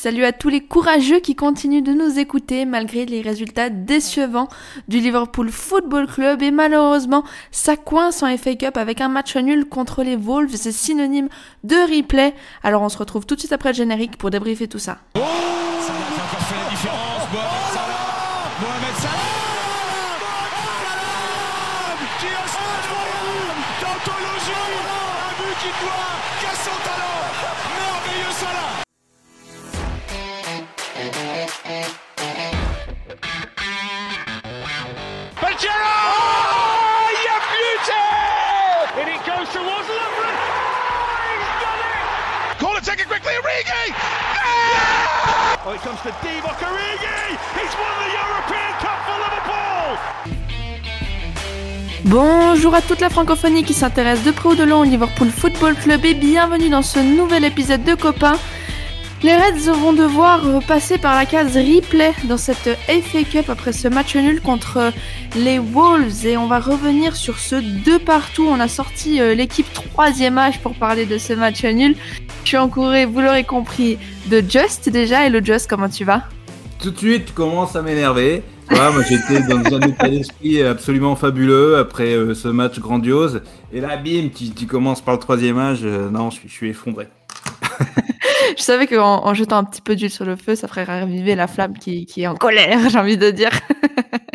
salut à tous les courageux qui continuent de nous écouter malgré les résultats décevants du Liverpool Football Club et malheureusement ça coince en FA Cup avec un match nul contre les Wolves, c'est synonyme de replay. Alors on se retrouve tout de suite après le générique pour débriefer tout ça. Ça Bonjour à toute la francophonie qui s'intéresse de près ou de loin au Liverpool Football Club et bienvenue dans ce nouvel épisode de Copains. Les Reds vont devoir passer par la case replay dans cette FA Cup après ce match nul contre les Wolves et on va revenir sur ce deux partout. On a sorti euh, l'équipe troisième âge pour parler de ce match nul. Je suis encouré, vous l'aurez compris, de Just déjà. Et le Just, comment tu vas? Tout de suite, tu commences à m'énerver. Ouais, moi j'étais dans un état d'esprit absolument fabuleux après euh, ce match grandiose. Et là, bim, tu, tu commences par le troisième âge. Euh, non, je suis, je suis effondré. Je savais qu'en en jetant un petit peu d'huile sur le feu, ça ferait raviver la flamme qui, qui est en colère, j'ai envie de dire.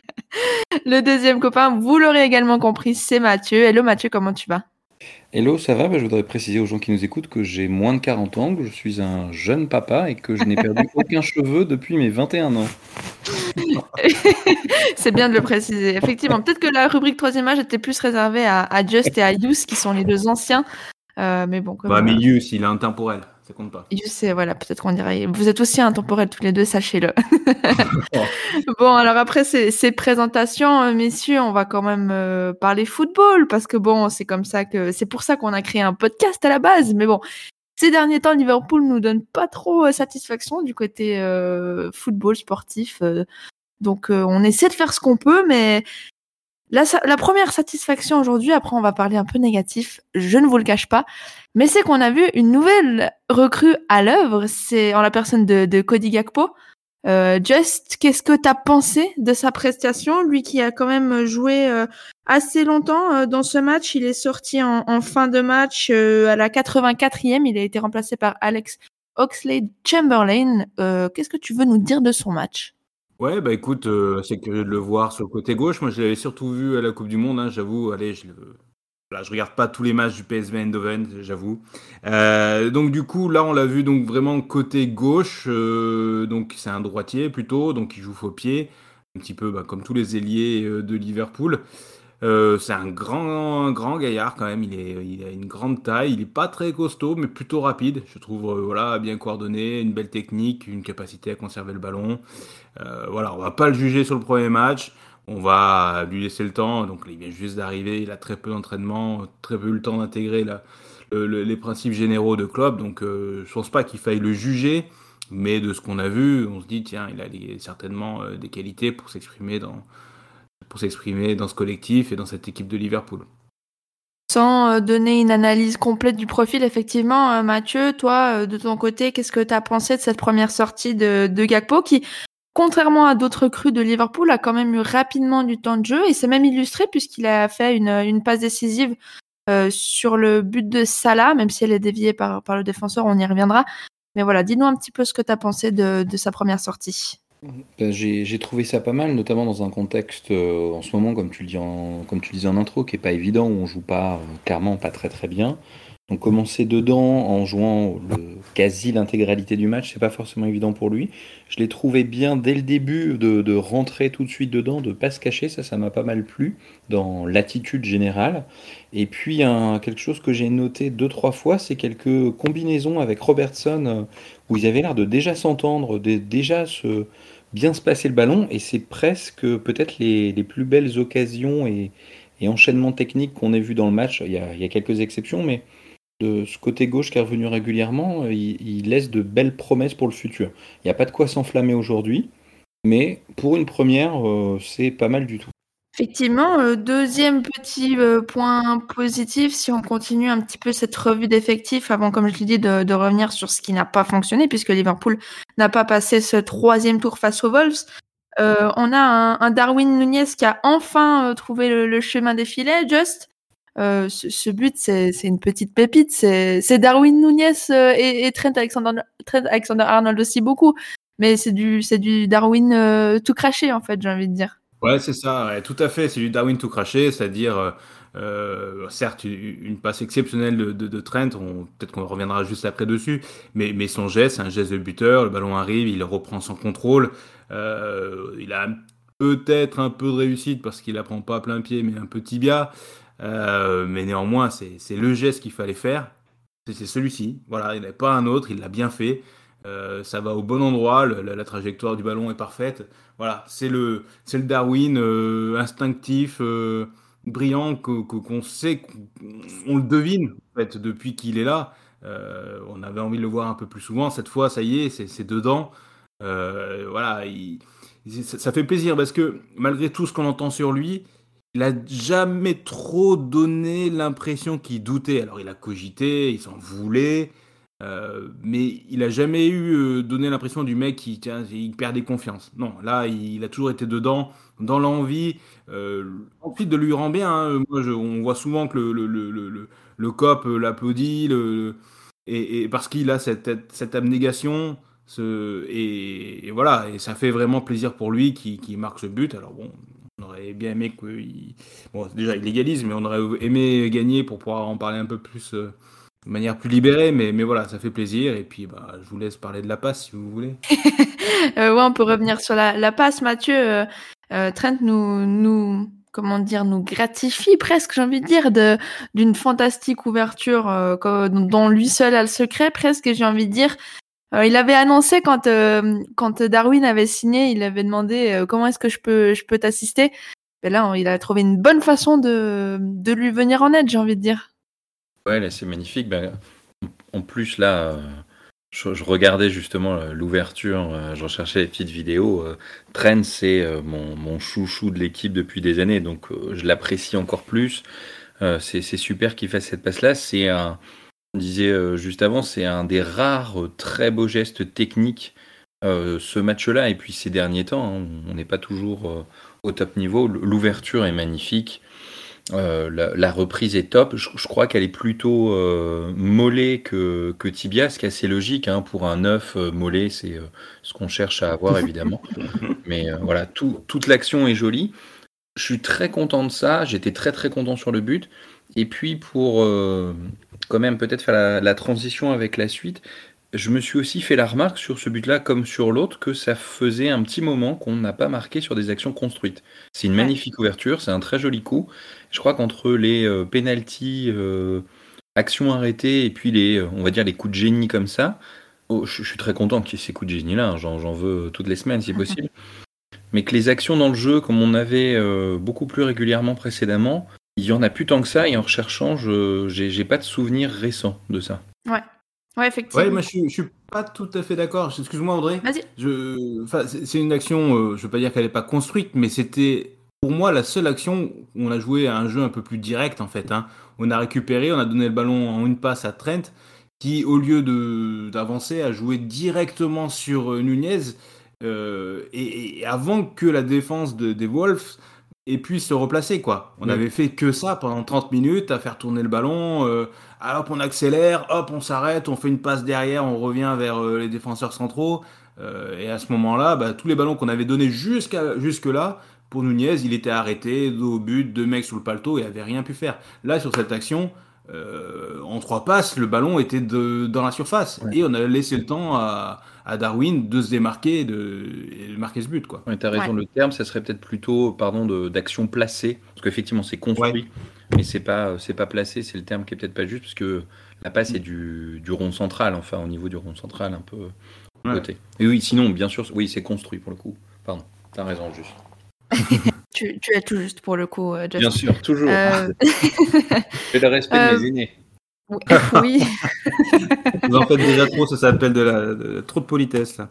le deuxième copain, vous l'aurez également compris, c'est Mathieu. Hello Mathieu, comment tu vas? Hello, ça va? Bah, Je voudrais préciser aux gens qui nous écoutent que j'ai moins de 40 ans, que je suis un jeune papa et que je n'ai perdu aucun cheveu depuis mes 21 ans. C'est bien de le préciser. Effectivement, peut-être que la rubrique troisième âge était plus réservée à, à Just et à Yous, qui sont les deux anciens. Euh, mais bon, comme, Bah, mais Yus, il est intemporel. Ça compte pas. Yous, c'est voilà, peut-être qu'on dirait. Vous êtes aussi intemporels tous les deux, sachez-le. Bon, alors après ces, ces présentations, euh, messieurs, on va quand même euh, parler football parce que bon, c'est comme ça que c'est pour ça qu'on a créé un podcast à la base. Mais bon, ces derniers temps, Liverpool nous donne pas trop euh, satisfaction du côté euh, football sportif. donc, on essaie de faire ce qu'on peut, mais la, la première satisfaction aujourd'hui, après on va parler un peu négatif, je ne vous le cache pas, mais c'est qu'on a vu une nouvelle recrue à l'œuvre, c'est en la personne de, de Cody Gakpo. Euh, Just, qu'est-ce que tu as pensé de sa prestation? Lui qui a quand même joué euh, assez longtemps euh, dans ce match, il est sorti en, en fin de match euh, à la 84e, il a été remplacé par Alex Oxlade-Chamberlain. Euh, qu'est-ce que tu veux nous dire de son match? Ouais, bah écoute, euh, c'est curieux de le voir sur le côté gauche. Moi, je l'avais surtout vu à la Coupe du Monde, hein, j'avoue. Allez, je le... Je regarde pas tous les matchs du PSV Eindhoven, j'avoue. Euh, donc du coup, là, on l'a vu donc vraiment côté gauche. euh, donc c'est un droitier plutôt, donc il joue faux pied, un petit peu bah, comme tous les ailiers euh, de Liverpool. Euh, c'est un grand, grand gaillard quand même. Il, est, il a une grande taille. Il est pas très costaud, mais plutôt rapide. Je trouve, euh, voilà, bien coordonné, une belle technique, une capacité à conserver le ballon. Euh, voilà, on va pas le juger sur le premier match. On va lui laisser le temps. Donc, il vient juste d'arriver. Il a très peu d'entraînement, très peu eu le temps d'intégrer les principes généraux de Klopp. Donc, euh, je pense pas qu'il faille le juger. Mais de ce qu'on a vu, on se dit, tiens, il a certainement des qualités pour s'exprimer dans, pour s'exprimer dans ce collectif et dans cette équipe de Liverpool. Sans euh, donner une analyse complète du profil, effectivement, euh, Mathieu, toi, euh, de ton côté, qu'est-ce que tu as pensé de cette première sortie de, de Gakpo qui, contrairement à d'autres crues de Liverpool, a quand même eu rapidement du temps de jeu et c'est même illustré puisqu'il a fait une, passe décisive sur le but de Salah, même si elle est déviée par, le défenseur, on y reviendra. Mais voilà, dis-nous un petit peu ce que tu as pensé de sa première sortie. Ben, j'ai trouvé ça pas mal, notamment dans un contexte euh, en ce moment, comme tu le dis en, disais en intro, qui est pas évident, où on joue pas euh, clairement pas très très bien. Donc commencer dedans en jouant quasi l'intégralité du match, c'est pas forcément évident pour lui. Je l'ai trouvé bien dès le début de, rentrer tout de suite dedans, de pas se cacher, ça ça m'a pas mal plu dans l'attitude générale. Et puis quelque chose que j'ai noté deux trois fois, c'est quelques combinaisons avec Robertson euh, où ils avaient l'air de déjà s'entendre, déjà se bien se passer le ballon, et c'est presque peut-être les, plus belles occasions et, enchaînements techniques qu'on ait vu dans le match. Il y a, quelques exceptions, mais de ce côté gauche qui est revenu régulièrement, euh, il, il laisse de belles promesses pour le futur. Il n'y a pas de quoi s'enflammer aujourd'hui, mais pour une première, euh, c'est pas mal du tout. Effectivement, euh, deuxième petit euh, point positif, si on continue un petit peu cette revue d'effectifs avant, comme je l'ai dit, de, revenir sur ce qui n'a pas fonctionné, puisque Liverpool n'a pas passé ce troisième tour face aux Wolves. Euh, on a un, Darwin Nunez qui a enfin trouvé le, chemin des filets, Just. Ce, but, c'est une petite pépite. C'est Darwin Nunez et, Trent Alexander, Trent Alexander aussi beaucoup, mais c'est du, du Darwin tout craché en fait, j'ai envie de dire. Ouais, c'est ça, tout à fait. C'est du Darwin tout craché, c'est-à-dire, euh, euh, certes, une, passe exceptionnelle de, de, Trent, peut-être qu'on reviendra juste après dessus, mais, mais son geste, c'est un geste de buteur, le ballon arrive, il reprend son contrôle, euh, il a peut-être un peu de réussite parce qu'il la prend pas à plein pied, mais un peu tibia, mais néanmoins, c'est le geste qu'il fallait faire, c'est celui-ci, voilà, il n'y pas un autre, il l'a bien fait. Euh, ça va au bon endroit, la, trajectoire du ballon est parfaite. Voilà, c'est le, le Darwin euh, instinctif, euh, brillant, qu'on sait, qu'on le devine en fait, depuis qu'il est là. on avait envie de le voir un peu plus souvent. Cette fois, ça y est, c'est dedans. voilà, ça, fait plaisir parce que malgré tout ce qu'on entend sur lui, il a jamais trop donné l'impression qu'il doutait. Alors il a cogité, il s'en voulait. Euh, mais il a jamais eu euh, donné l'impression du mec qui il perdait confiance. Non, là, il, a toujours été dedans, dans l'envie. Euh, ensuite, de lui rend bien. Hein. On voit souvent que le, cop l'applaudit, et, parce qu'il a cette, cette abnégation. Et, voilà, et ça fait vraiment plaisir pour lui qui marque ce but. Alors bon, on aurait bien aimé qu'il. Bon, déjà, il égalise, mais on aurait aimé gagner pour pouvoir en parler un peu plus de manière plus libérée, mais, mais voilà, ça fait plaisir. Et puis, bah, je vous laisse parler de la passe si vous voulez. euh, ouais, on peut revenir sur la, la passe, Mathieu. Euh, euh, Trent nous, nous, comment dire, nous gratifie presque, j'ai envie de dire, de, d'une fantastique ouverture euh, dont lui seul a le secret, presque, j'ai envie de dire. il avait annoncé quand, quand Darwin avait signé, il avait demandé comment est-ce que je peux, je peux t'assister. Et là, il a trouvé une bonne façon de, de lui venir en aide, j'ai envie de dire. Ouais, c'est magnifique. Ben, en plus, là, euh, je, regardais justement euh, l'ouverture, euh, je recherchais les petites vidéos. Trent, c'est mon, chouchou de l'équipe depuis des années, donc je l'apprécie encore plus. c'est super qu'il fasse cette passe-là. C'est un, disait juste avant, c'est un des rares très beaux gestes techniques ce match-là. Et puis ces derniers temps, hein, on n'est pas toujours au top niveau. L'ouverture est magnifique. Euh, la, reprise est top. Je, crois qu'elle est plutôt euh, mollet que, que, tibia, ce qui est assez logique. Hein, pour un œuf euh, mollet, c'est ce qu'on cherche à avoir évidemment. Mais voilà, toute l'action est jolie. Je suis très content de ça. J'étais très très content sur le but. Et puis pour quand même peut-être faire la, transition avec la suite, je me suis aussi fait la remarque sur ce but-là, comme sur l'autre, que ça faisait un petit moment qu'on n'a pas marqué sur des actions construites. C'est une magnifique ouverture, c'est un très joli coup. Je crois qu'entre les euh, penalties, euh, actions arrêtées et puis les, on va dire les coups de génie comme ça, oh, je, suis très content qu'il y ait ces coups de génie-là. Hein. J'en veux toutes les semaines si possible. Mais que les actions dans le jeu, comme on avait euh, beaucoup plus régulièrement précédemment, il y en a plus tant que ça. Et en recherchant, je j'ai pas de souvenir récent de ça. Ouais. Ouais, effectivement. Ouais, moi je suis, je suis pas tout à fait d'accord. Excuse-moi, André. Vas-y. Je, c'est une action, euh, je veux pas dire qu'elle n'est pas construite, mais c'était pour moi la seule action où on a joué à un jeu un peu plus direct en fait. Hein. On a récupéré, on a donné le ballon en une passe à Trent, qui au lieu de d'avancer a joué directement sur euh, Nunez. Euh, et, avant que la défense de, des Wolves ait pu se replacer quoi. On avait fait que ça pendant 30 minutes à faire tourner le ballon, euh, hop, on accélère, hop, on s'arrête, on fait une passe derrière, on revient vers euh, les défenseurs centraux. Euh, et à ce moment-là, bah, tous les ballons qu'on avait donnés jusqu'à jusque-là, pour Nunez, il était arrêté, dos au but, deux mecs sous le paletot, et avait rien pu faire. Là, sur cette action, euh, en trois passes, le ballon était de, dans la surface. Et on a laissé le temps à, à Darwin de se démarquer et de, de marquer ce but. Tu as raison, le terme, ça serait peut-être plutôt pardon, d'action placée. Parce qu'effectivement, c'est construit mais c'est pas c'est pas placé, c'est le terme qui est peut-être pas juste parce que la passe est du, du rond central, enfin au niveau du rond central un peu côté. Et oui, sinon bien sûr, oui c'est construit pour le coup. Pardon, t'as raison juste. tu, tu es tout juste pour le coup, euh, Bien sûr, toujours. Euh... Le respect de mes euh, aînés. Oui. Vous en faites déjà trop, ça s'appelle de la trop de politesse là.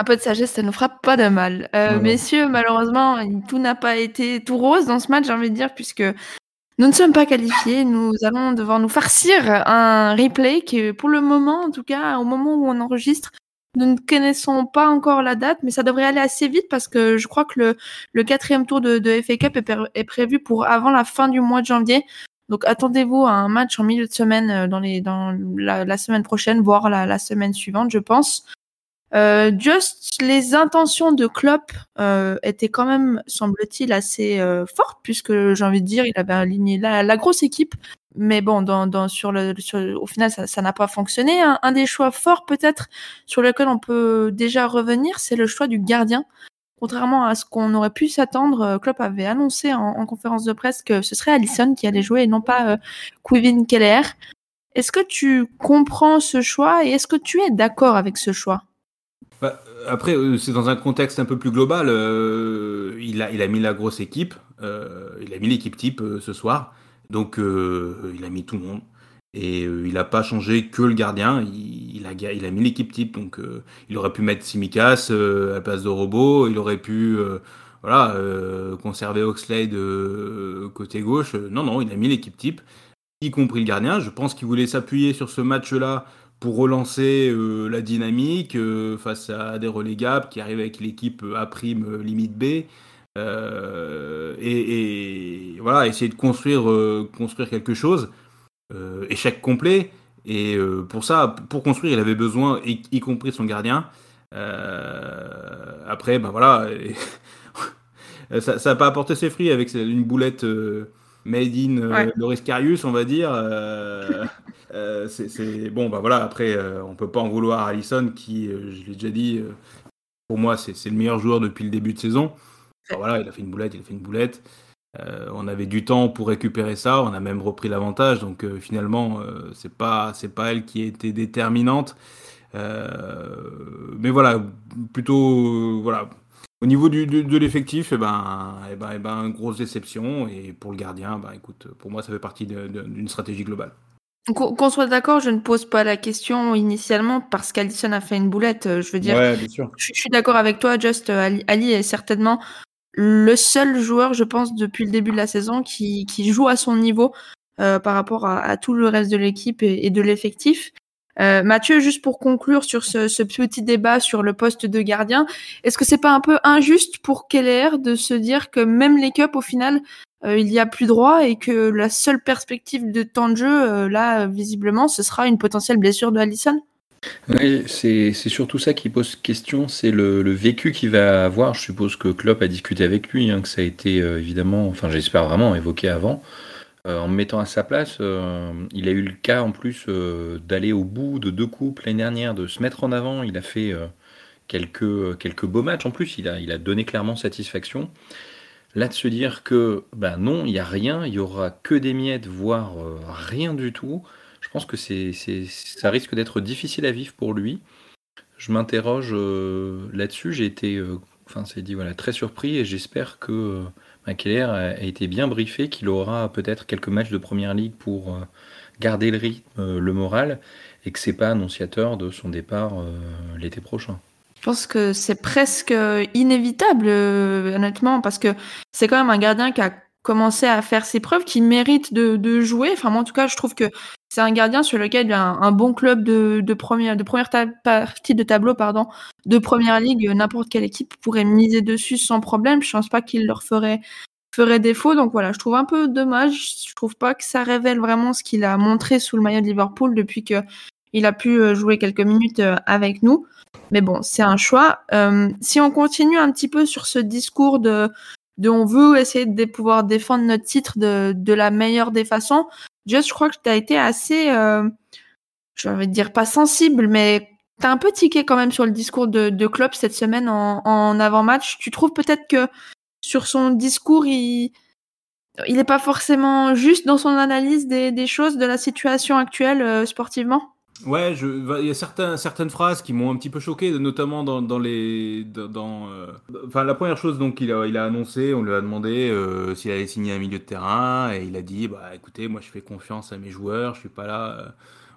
Un peu de sagesse, ça nous fera pas de mal. Euh, messieurs, malheureusement, tout n'a pas été tout rose dans ce match, j'ai envie de dire, puisque nous ne sommes pas qualifiés. Nous allons devoir nous farcir un replay qui, pour le moment, en tout cas, au moment où on enregistre, nous ne connaissons pas encore la date, mais ça devrait aller assez vite parce que je crois que le, le quatrième tour de, de FA Cup est, est, prévu pour avant la fin du mois de janvier. Donc attendez-vous à un match en milieu de semaine euh, dans, les, dans la, semaine prochaine, voire la, semaine suivante, je pense. Euh, just les intentions de Klopp euh, étaient quand même, semble-t-il, assez euh, fortes, puisque j'ai envie de dire, il avait aligné la, la grosse équipe. Mais bon, dans, sur le, sur, au final, ça n'a pas fonctionné. Un, des choix forts, peut-être, sur lequel on peut déjà revenir, c'est le choix du gardien. Contrairement à ce qu'on aurait pu s'attendre, euh, Klopp avait annoncé en, en, conférence de presse que ce serait Allison qui allait jouer et non pas euh, Quivin Keller. Est-ce que tu comprends ce choix et est-ce que tu es d'accord avec ce choix? Bah, après, euh, c'est dans un contexte un peu plus global. Euh, il, a, il a mis la grosse équipe, euh, il a mis l'équipe type euh, ce soir, donc euh, il a mis tout le monde. Et euh, il n'a pas changé que le gardien, il, a, il a mis l'équipe type, donc il aurait pu mettre Simikas à la place de Robot, il aurait pu voilà, conserver Oxlade côté gauche. Non, non, il a mis l'équipe type, y compris le gardien. Je pense qu'il voulait s'appuyer sur ce match-là pour relancer euh, la dynamique euh, face à des relégables qui arrivent avec l'équipe A prime euh, limite B. Euh, et, et, voilà, essayer de construire, euh, construire quelque chose. Échec complet. Et pour ça, pour construire, il avait besoin, y, y compris son gardien. après, ben voilà, ça n'a pas apporté ses fruits avec une boulette made in ouais. Loris Carius, on va dire. Euh, c'est bon, bah voilà. Après, euh, on peut pas en vouloir à Allison, qui, euh, je l'ai déjà dit, euh, pour moi, c'est le meilleur joueur depuis le début de saison. Alors, voilà, il a fait une boulette, il a fait une boulette. Euh, on avait du temps pour récupérer ça, on a même repris l'avantage, donc finalement, c'est pas c'est pas elle qui a été déterminante. mais voilà, plutôt voilà. Au niveau du, de, de l'effectif, eh ben, eh ben, eh ben, grosse déception. Et pour le gardien, ben, écoute, pour moi, ça fait partie d'une stratégie globale. Qu'on soit d'accord, je ne pose pas la question initialement parce qu'Alison a fait une boulette. Euh, je veux dire, ouais, je, je, suis d'accord avec toi, Just euh, Ali, Ali, est certainement le seul joueur, je pense, depuis le début de la saison qui, joue à son niveau euh, par rapport à, tout le reste de l'équipe et, de l'effectif. Euh, Mathieu, juste pour conclure sur ce, ce, petit débat sur le poste de gardien, est-ce que c'est pas un peu injuste pour Keller de se dire que même les cups au final euh, il y a plus droit et que la seule perspective de temps de jeu, euh, là, visiblement, ce sera une potentielle blessure de Allison Oui, c'est surtout ça qui pose question, c'est le, vécu qu'il va avoir. Je suppose que Klopp a discuté avec lui, hein, que ça a été euh, évidemment, enfin j'espère vraiment, évoqué avant. Euh, en me mettant à sa place, euh, il a eu le cas en plus d'aller au bout de deux coupes l'année dernière, de se mettre en avant. Il a fait quelques, quelques beaux matchs en plus, il a, il a donné clairement satisfaction. Là, de se dire que ben non, il n'y a rien, il n'y aura que des miettes, voire rien du tout, je pense que ça risque d'être difficile à vivre pour lui. Je m'interroge euh, là-dessus, j'ai été, euh, enfin, c'est dit, très surpris et j'espère que ben, Keller a, été bien briefé, qu'il aura peut-être quelques matchs de première ligue pour garder le rythme, le moral, et que c'est pas annonciateur de son départ l'été prochain. Je pense que c'est presque inévitable, euh, honnêtement, parce que c'est quand même un gardien qui a commencé à faire ses preuves, qui mérite de jouer. Enfin, moi, en tout cas, je trouve que c'est un gardien sur lequel il un, bon club de, première, de partie de tableau, pardon, de première ligue. N'importe quelle équipe pourrait miser dessus sans problème. Je pense pas qu'il leur ferait ferait défaut. Donc voilà, je trouve un peu dommage. Je trouve pas que ça révèle vraiment ce qu'il a montré sous le maillot de Liverpool depuis que il a pu euh, jouer quelques minutes euh, avec nous. Mais bon, c'est un choix. Euh, si on continue un petit peu sur ce discours de, de on veut essayer de pouvoir défendre notre titre de, de la meilleure des façons, Just, je crois que tu as été assez, euh, je vais dire pas sensible, mais tu as un peu tiqué quand même sur le discours de, de Klopp cette semaine en, en avant-match. Tu trouves peut-être que sur son discours, il il n'est pas forcément juste dans son analyse des, des choses, de la situation actuelle euh, sportivement? Ouais, je, il y a certaines phrases qui m'ont un petit peu choqué, notamment dans, dans les, dans, euh, enfin la première chose donc il a, il a annoncé, on lui a demandé euh, s'il allait signer un milieu de terrain et il a dit bah écoutez moi je fais confiance à mes joueurs, je suis pas là, euh,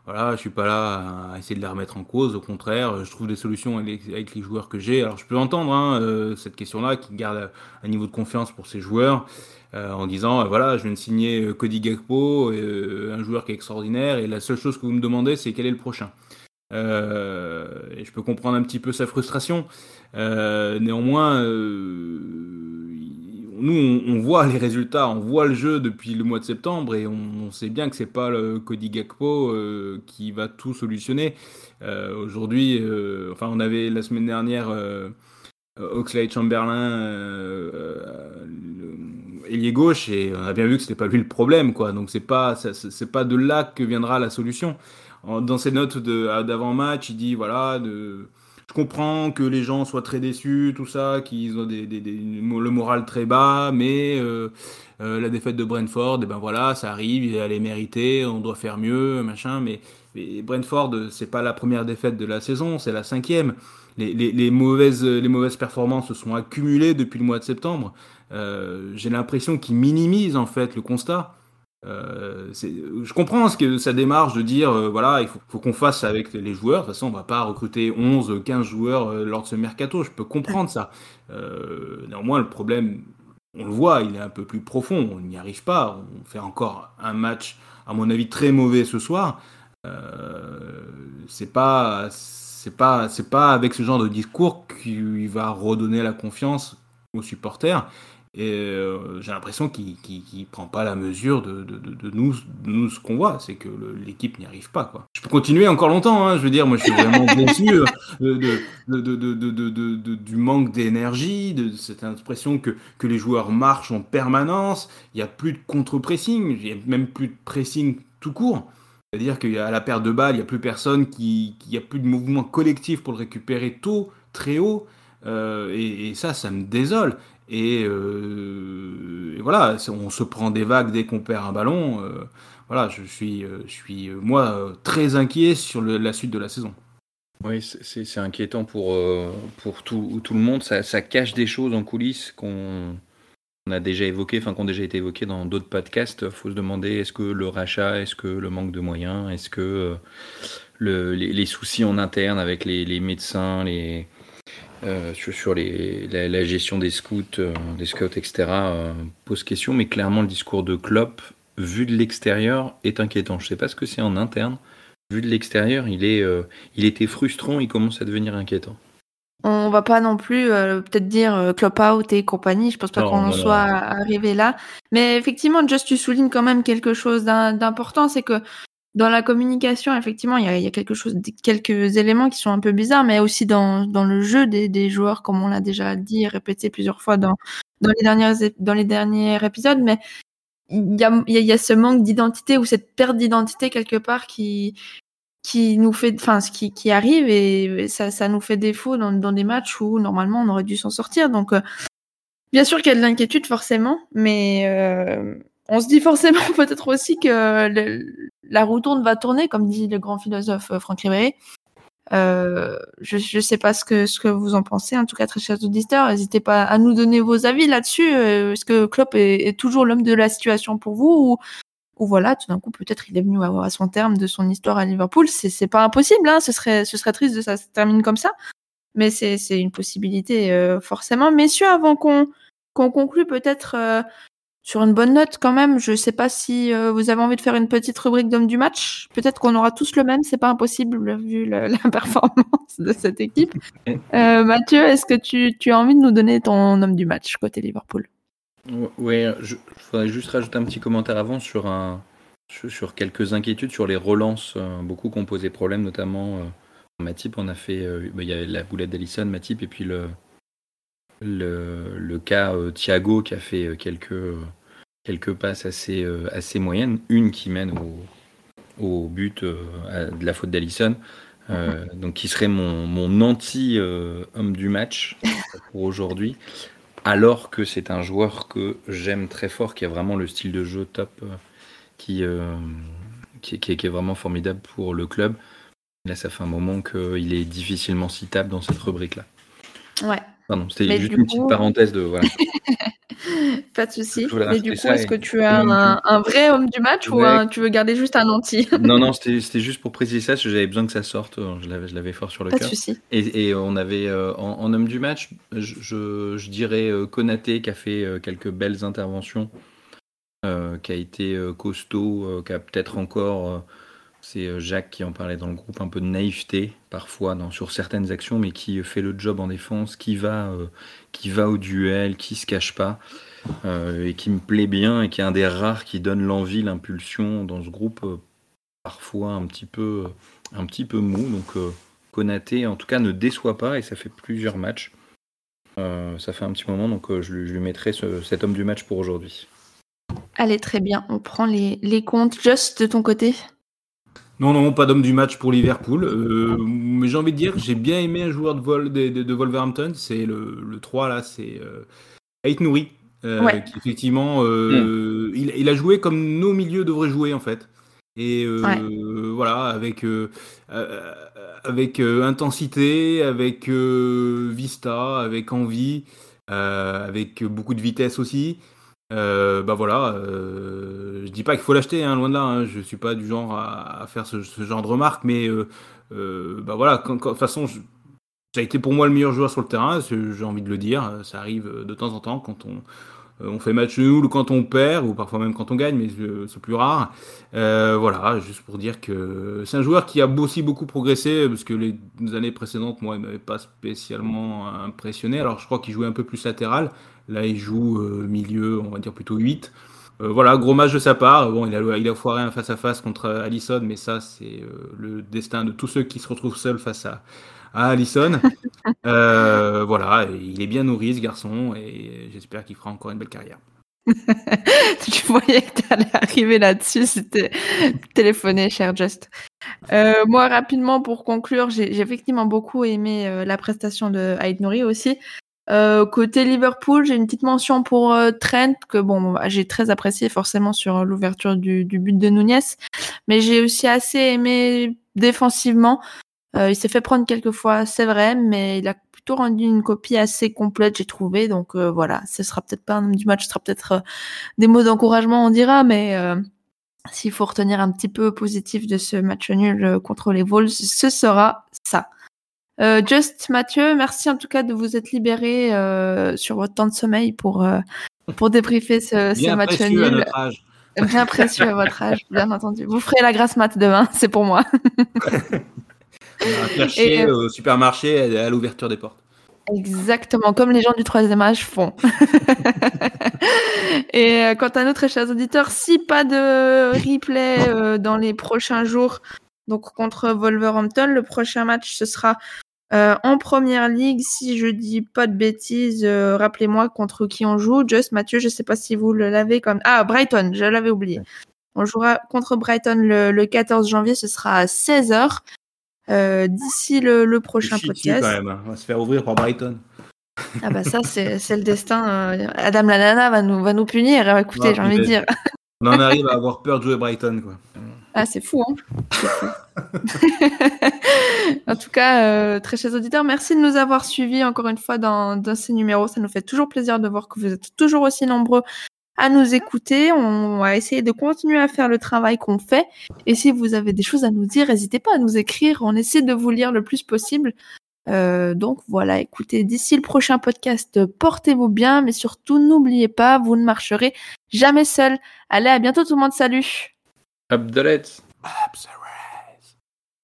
voilà, je suis pas là à essayer de les remettre en cause. Au contraire, je trouve des solutions avec les, joueurs que j'ai. Alors, je peux entendre hein, cette question-là, qui garde un niveau de confiance pour ces joueurs. Euh, en disant euh, voilà, je viens de signer euh, Cody Gakpo, un joueur qui est extraordinaire, et la seule chose que vous me demandez, c'est quel est le prochain. et je peux comprendre un petit peu sa frustration. néanmoins, nous, on, voit les résultats, on voit le jeu depuis le mois de septembre et on, sait bien que c'est pas le Cody Gakpo qui va tout solutionner. Aujourd'hui, enfin, on avait la semaine dernière Oxlade Chamberlain ailier gauche et on a bien vu que c'était pas lui le problème quoi. Donc c'est pas c'est pas de là que viendra la solution. Dans ses notes d'avant match, il dit voilà de je comprends que les gens soient très déçus, tout ça, qu'ils ont le moral très bas, mais euh, euh, la défaite de Brentford, et eh ben voilà, ça arrive, elle est méritée, on doit faire mieux, machin. Mais, mais Brentford, c'est pas la première défaite de la saison, c'est la cinquième. Les, mauvaises, les mauvaises performances se sont accumulées depuis le mois de septembre. Euh, j'ai l'impression qu'il minimise en fait le constat. Euh, je comprends ce que sa démarche de dire euh, voilà il faut, qu'on fasse avec les joueurs. De toute façon on va pas recruter 11 15 joueurs lors de ce mercato. Je peux comprendre ça. Néanmoins le problème on le voit il est un peu plus profond. On n'y arrive pas. On fait encore un match à mon avis très mauvais ce soir. C'est pas c'est pas c'est pas avec ce genre de discours qu'il va redonner la confiance aux supporters et euh, j'ai l'impression qu'il ne prend pas la mesure de, de, de, nous, ce qu'on voit, c'est que l'équipe n'y arrive pas. Je peux continuer encore longtemps, hein, je veux dire, moi je suis vraiment déçu du manque d'énergie, de cette impression que, les joueurs marchent en permanence, il n'y a plus de contre-pressing, il n'y a même plus de pressing tout court. C'est-à-dire qu'à la perte de balle, il n'y a plus personne il n'y a plus de mouvement collectif pour le récupérer tôt, très haut. Euh, et, ça, ça me désole. Euh, et, voilà, on se prend des vagues dès qu'on perd un ballon. Euh, voilà, je suis, euh, je suis moi très inquiet sur la suite de la saison. Oui, c'est inquiétant pour, pour tout, tout, le monde. Ça, cache des choses en coulisses qu'on a déjà évoquées, enfin qui ont déjà été évoquées dans d'autres podcasts. Il faut se demander est-ce que le rachat, est-ce que le manque de moyens, est-ce que le, les, soucis en interne avec les médecins, les, euh, sur, les, la, gestion des scouts, euh, des scouts, etc., euh, pose question, mais clairement le discours de Klopp, vu de l'extérieur, est inquiétant. Je ne sais pas ce que c'est en interne. Vu de l'extérieur, il, est, il était frustrant, il commence à devenir inquiétant. On va pas non plus peut-être dire Klopp out et compagnie. Je pense pas qu'on en soit arrivé là. Mais effectivement, Just tu soulignes quand même quelque chose d'important, c'est que dans la communication, effectivement, il y a, y a quelque chose, quelques éléments qui sont un peu bizarres, mais aussi dans, dans le jeu des, des joueurs, comme on l'a déjà dit et répété plusieurs fois dans, dans, les, dernières, dans les derniers épisodes. Mais il y a, il y a ce manque d'identité ou cette perte d'identité quelque part qui, qui nous fait, enfin, ce qui, qui arrive et ça, ça nous fait défaut dans, dans des matchs où normalement on aurait dû s'en sortir. Donc, euh, bien sûr qu'il y a de l'inquiétude forcément, mais euh, on se dit forcément peut-être aussi que la roue tourne va tourner, comme dit le grand philosophe euh, Franck Ribéry. Euh, je ne sais pas ce que, ce que vous en pensez, en tout cas très chers auditeurs, n'hésitez pas à nous donner vos avis là-dessus. Euh, est-ce que Klopp est, toujours l'homme de la situation pour vous ou, voilà, tout d'un coup peut-être il est venu à, son terme de son histoire à Liverpool. C'est pas impossible, hein, ce serait ce serait triste de ça se termine comme ça, mais c'est une possibilité forcément. Messieurs, avant qu'on qu'on conclue peut-être sur une bonne note quand même. Je ne sais pas si euh, vous avez envie de faire une petite rubrique d'homme du match. Peut-être qu'on aura tous le même, c'est pas impossible vu la, performance de cette équipe. Euh, Mathieu, est-ce que tu, tu, as envie de nous donner ton homme du match côté Liverpool? Oui, je, voudrais juste rajouter un petit commentaire avant sur, un, sur, quelques inquiétudes sur les relances. Euh, beaucoup qui ont posé problème, notamment Matip. On a fait, il y a la boulette d'Alisson, Matip, et puis le, le, le cas euh, Thiago qui a fait euh, quelques, quelques passes assez, euh, assez moyennes, une qui mène au, au but de la faute d'Alisson. donc qui serait mon, mon anti-homme du match pour aujourd'hui, alors que c'est un joueur que j'aime très fort, qui a vraiment le style de jeu top, qui, qui, qui, est vraiment formidable pour le club. Là, ça fait un moment qu'il est difficilement citable dans cette rubrique-là. Ouais, c'était juste une petite parenthèse de. Voilà. Pas de souci. Mais du coup, est-ce que tu as un, vrai homme du match ou tu veux garder juste un anti Non, non, c'était juste pour préciser ça, parce que j'avais besoin que ça sorte. Je l'avais fort sur le cœur. Pas de souci. Et, on avait euh, en, homme du match, je, dirais euh, Konaté qui a fait euh, quelques belles interventions, qui a été costaud, qui a peut-être encore c'est euh, Jacques qui en parlait dans le groupe, un peu de naïveté parfois sur certaines actions, mais qui fait le job en défense, qui va, euh, qui va au duel, qui se cache pas, euh, et qui me plaît bien, et qui est un des rares qui donne l'envie, l'impulsion dans ce groupe, parfois un petit peu, un petit peu mou. Donc Konaté, en tout cas, ne déçoit pas, et ça fait plusieurs matchs. ça fait un petit moment, donc je, lui mettrai cet homme du match pour aujourd'hui. Allez, très bien. On prend les, les comptes. Just de ton côté? Non, non, pas d'homme du match pour Liverpool. Euh, mais j'ai envie de dire, j'ai bien aimé un joueur de, vol, de, Wolverhampton. C'est le, 3, là, c'est euh, Ait Nouri. Euh, qui effectivement, euh, hmm. il, a joué comme nos milieux devraient jouer, en fait. Et voilà, avec, avec intensité, avec vista, avec envie, avec beaucoup de vitesse aussi. Euh, bah voilà, euh, je dis pas qu'il faut l'acheter, hein, loin de là. Hein, je suis pas du genre à, faire ce, genre de remarques, mais euh, euh bah voilà, de toute façon, ça a été pour moi le meilleur joueur sur le terrain. J'ai envie de le dire. Ça arrive de temps en temps quand on on fait match nul ou quand on perd, ou parfois même quand on gagne, mais c'est plus rare. Voilà, juste pour dire que c'est un joueur qui a aussi beaucoup progressé, parce que les années précédentes, moi, il m'avait pas spécialement impressionné. Alors je crois qu'il jouait un peu plus latéral. Là, il joue euh, milieu, on va dire plutôt 8. Euh, voilà, gros match de sa part. Bon, il a, il a foiré un face-à-face contre Allison, mais ça, c'est euh, le destin de tous ceux qui se retrouvent seuls face à, à Allison. voilà, il est bien nourri, ce garçon, et j'espère qu'il fera encore une belle carrière. tu voyais que tu allais arriver là-dessus, c'était téléphoné, cher Just. moi, rapidement, pour conclure, j'ai effectivement beaucoup aimé la prestation de Aïd Nouri aussi. Euh, côté Liverpool, j'ai une petite mention pour euh, Trent que bon, j'ai très apprécié forcément sur l'ouverture du, du, but de Nunez, mais j'ai aussi assez aimé défensivement. Euh, il s'est fait prendre quelques fois, c'est vrai, mais il a plutôt rendu une copie assez complète, j'ai trouvé. Donc euh, voilà, ce sera peut-être pas un homme du match, ce sera peut-être des mots d'encouragement, on dira, mais s'il faut retenir un petit peu positif de ce match nul contre les Wolves, ce sera ça. Euh, Just Mathieu, merci en tout cas de vous être libéré euh, sur votre temps de sommeil pour, euh, pour débriefer ce, ce match nul. À notre âge. Bien précieux à votre âge, bien entendu. Vous ferez la grasse mat demain, c'est pour moi. Chercher au supermarché à l'ouverture des portes. Exactement, comme les gens du troisième âge font. et quant à nous, très chers auditeurs, si pas de replay dans les prochains jours, donc contre Wolverhampton, le prochain match ce sera euh, en première ligue, si je dis pas de bêtises, euh, rappelez-moi contre qui on joue. Just Mathieu, je sais pas si vous le l'avez comme. Ah, Brighton, je l'avais oublié. On jouera contre Brighton le, 14 janvier, ce sera à 16h. Euh, d'ici le, prochain podcast. Quand même. Hein. On va se faire ouvrir par Brighton. Ah bah ça, c'est le destin. Adam Lanana va nous, va nous punir. Écoutez, j'ai envie de dire. On en arrive à avoir peur de jouer Brighton. Quoi. Ah, c'est fou, hein En tout cas, euh, très chers auditeurs, merci de nous avoir suivis encore une fois dans, ces numéros. Ça nous fait toujours plaisir de voir que vous êtes toujours aussi nombreux à nous écouter. On va essayer de continuer à faire le travail qu'on fait. Et si vous avez des choses à nous dire, n'hésitez pas à nous écrire. On essaie de vous lire le plus possible. Euh, donc voilà, écoutez, d'ici le prochain podcast, portez-vous bien, mais surtout n'oubliez pas, vous ne marcherez jamais seul. Allez, à bientôt tout le monde, salut Up the